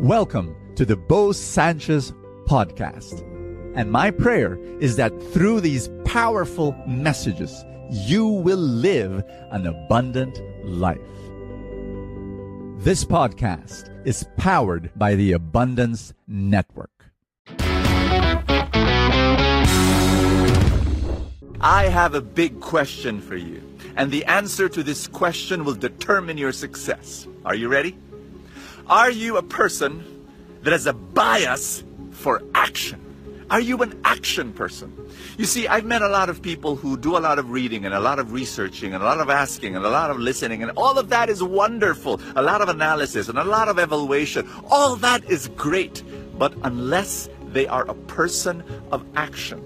Welcome to the Bo Sanchez podcast. And my prayer is that through these powerful messages, you will live an abundant life. This podcast is powered by the Abundance Network. I have a big question for you, and the answer to this question will determine your success. Are you ready? Are you a person that has a bias for action? Are you an action person? You see, I've met a lot of people who do a lot of reading and a lot of researching and a lot of asking and a lot of listening, and all of that is wonderful. A lot of analysis and a lot of evaluation. All that is great. But unless they are a person of action,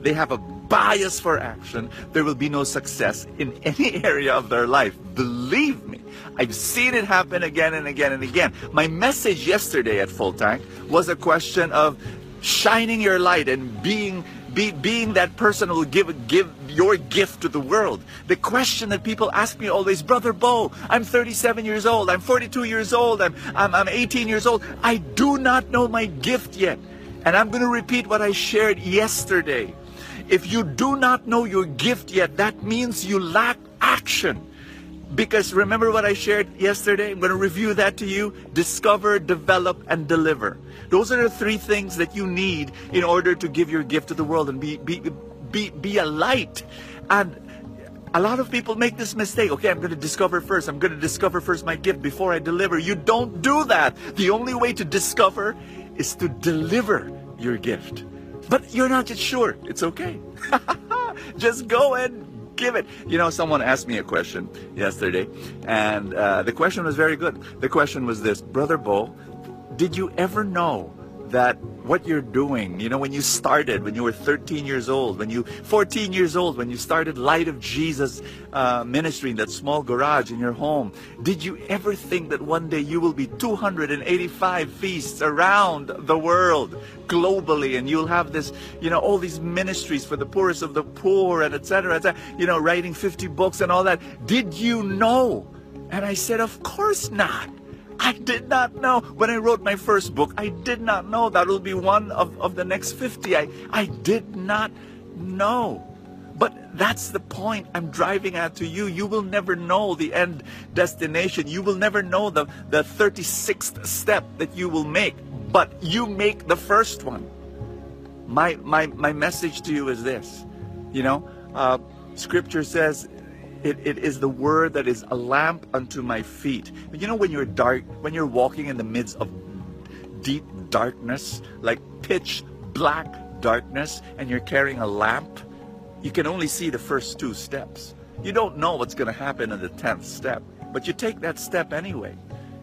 they have a bias for action, there will be no success in any area of their life. Believe me. I've seen it happen again and again and again. My message yesterday at Full Tank was a question of shining your light and being be, being that person who will give give your gift to the world. The question that people ask me always, Brother Bo, I'm 37 years old, I'm 42 years old, I'm, I'm, I'm 18 years old. I do not know my gift yet. And I'm going to repeat what I shared yesterday. If you do not know your gift yet, that means you lack action. Because remember what I shared yesterday? I'm going to review that to you. Discover, develop, and deliver. Those are the three things that you need in order to give your gift to the world and be, be, be, be a light. And a lot of people make this mistake. Okay, I'm going to discover first. I'm going to discover first my gift before I deliver. You don't do that. The only way to discover is to deliver your gift. But you're not yet sure. It's okay. Just go and give it. You know, someone asked me a question yesterday, and uh, the question was very good. The question was this Brother Bo, did you ever know that what you're doing, you know, when you started, when you were 13 years old, when you 14 years old, when you started Light of Jesus uh, ministry in that small garage in your home, did you ever think that one day you will be 285 feasts around the world globally and you'll have this, you know, all these ministries for the poorest of the poor and etc. Et you know, writing 50 books and all that. Did you know? And I said, of course not. I did not know. When I wrote my first book, I did not know that will be one of, of the next 50. I, I did not know. But that's the point I'm driving at to you. You will never know the end destination. You will never know the, the 36th step that you will make. But you make the first one. My, my, my message to you is this. You know, uh, scripture says it, it is the word that is a lamp unto my feet. You know when you're dark, when you're walking in the midst of deep darkness, like pitch black darkness, and you're carrying a lamp, you can only see the first two steps. You don't know what's going to happen in the tenth step, but you take that step anyway.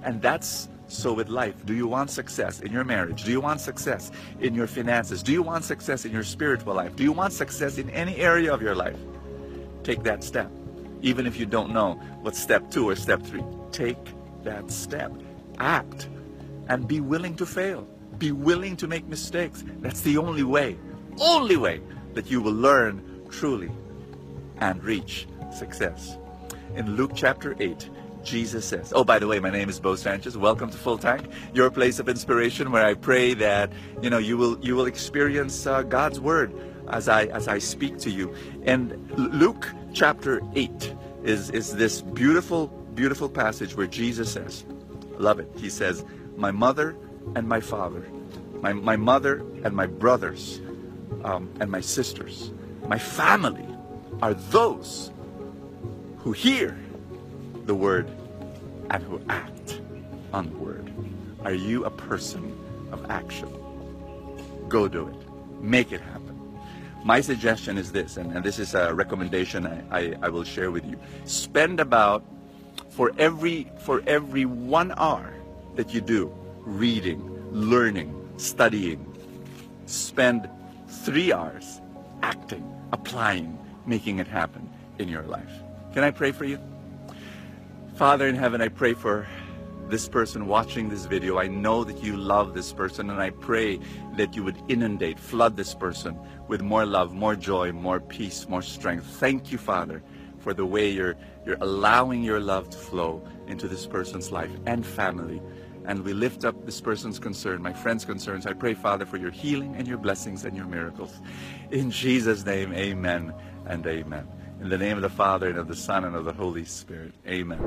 And that's so with life. Do you want success in your marriage? Do you want success in your finances? Do you want success in your spiritual life? Do you want success in any area of your life? Take that step even if you don't know what step two or step three. Take that step. Act and be willing to fail. Be willing to make mistakes. That's the only way, only way that you will learn truly and reach success. In Luke chapter 8, Jesus says, Oh, by the way, my name is Bo Sanchez. Welcome to Full Tank, your place of inspiration where I pray that, you know, you will, you will experience uh, God's word as I, as I speak to you. And Luke chapter 8 is, is this beautiful, beautiful passage where Jesus says, love it. He says, My mother and my father, my, my mother and my brothers, um, and my sisters, my family are those who hear the word and who act on the word. Are you a person of action? Go do it. Make it happen. My suggestion is this, and, and this is a recommendation I, I, I will share with you. Spend about, for every, for every one hour that you do reading, learning, studying, spend three hours acting, applying, making it happen in your life. Can I pray for you? Father in heaven, I pray for this person watching this video. I know that you love this person, and I pray that you would inundate, flood this person with more love, more joy, more peace, more strength. Thank you, Father, for the way you're, you're allowing your love to flow into this person's life and family. and we lift up this person's concern, my friend's concerns. I pray, Father, for your healing and your blessings and your miracles. In Jesus' name, amen and amen. In the name of the Father, and of the Son, and of the Holy Spirit. Amen.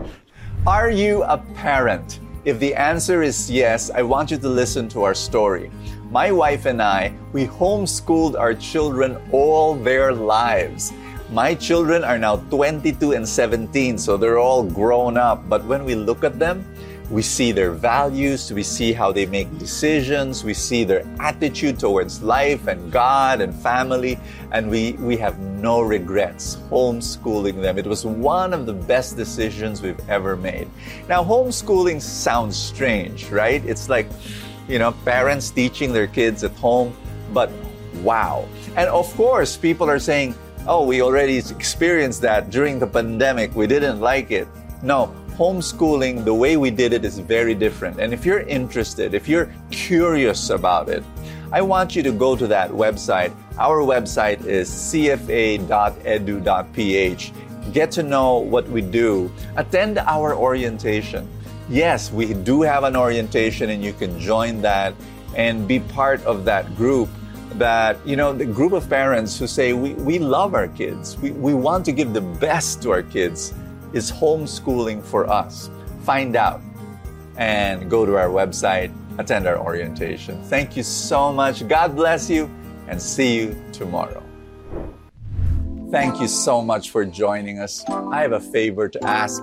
Are you a parent? If the answer is yes, I want you to listen to our story. My wife and I, we homeschooled our children all their lives. My children are now 22 and 17, so they're all grown up. But when we look at them, we see their values, we see how they make decisions, we see their attitude towards life and God and family, and we, we have no regrets homeschooling them. It was one of the best decisions we've ever made. Now, homeschooling sounds strange, right? It's like, you know, parents teaching their kids at home, but wow. And of course, people are saying, oh, we already experienced that during the pandemic, we didn't like it. No, homeschooling, the way we did it is very different. And if you're interested, if you're curious about it, I want you to go to that website. Our website is cfa.edu.ph. Get to know what we do. Attend our orientation. Yes, we do have an orientation, and you can join that and be part of that group that you know the group of parents who say we, we love our kids we, we want to give the best to our kids is homeschooling for us? Find out and go to our website, attend our orientation. Thank you so much. God bless you and see you tomorrow. Thank you so much for joining us. I have a favor to ask.